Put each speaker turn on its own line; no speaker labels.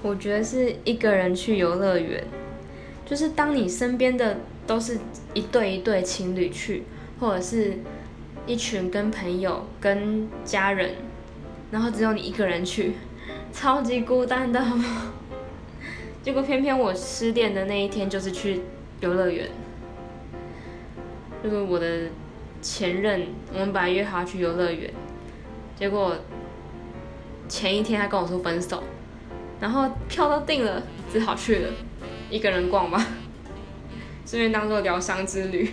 我觉得是一个人去游乐园，就是当你身边的都是一对一对情侣去，或者是一群跟朋友、跟家人，然后只有你一个人去，超级孤单的。结果偏偏我失恋的那一天就是去游乐园，就是我的前任，我们本来约好去游乐园，结果前一天他跟我说分手。然后票都订了，只好去了，一个人逛吧，顺便当做疗伤之旅。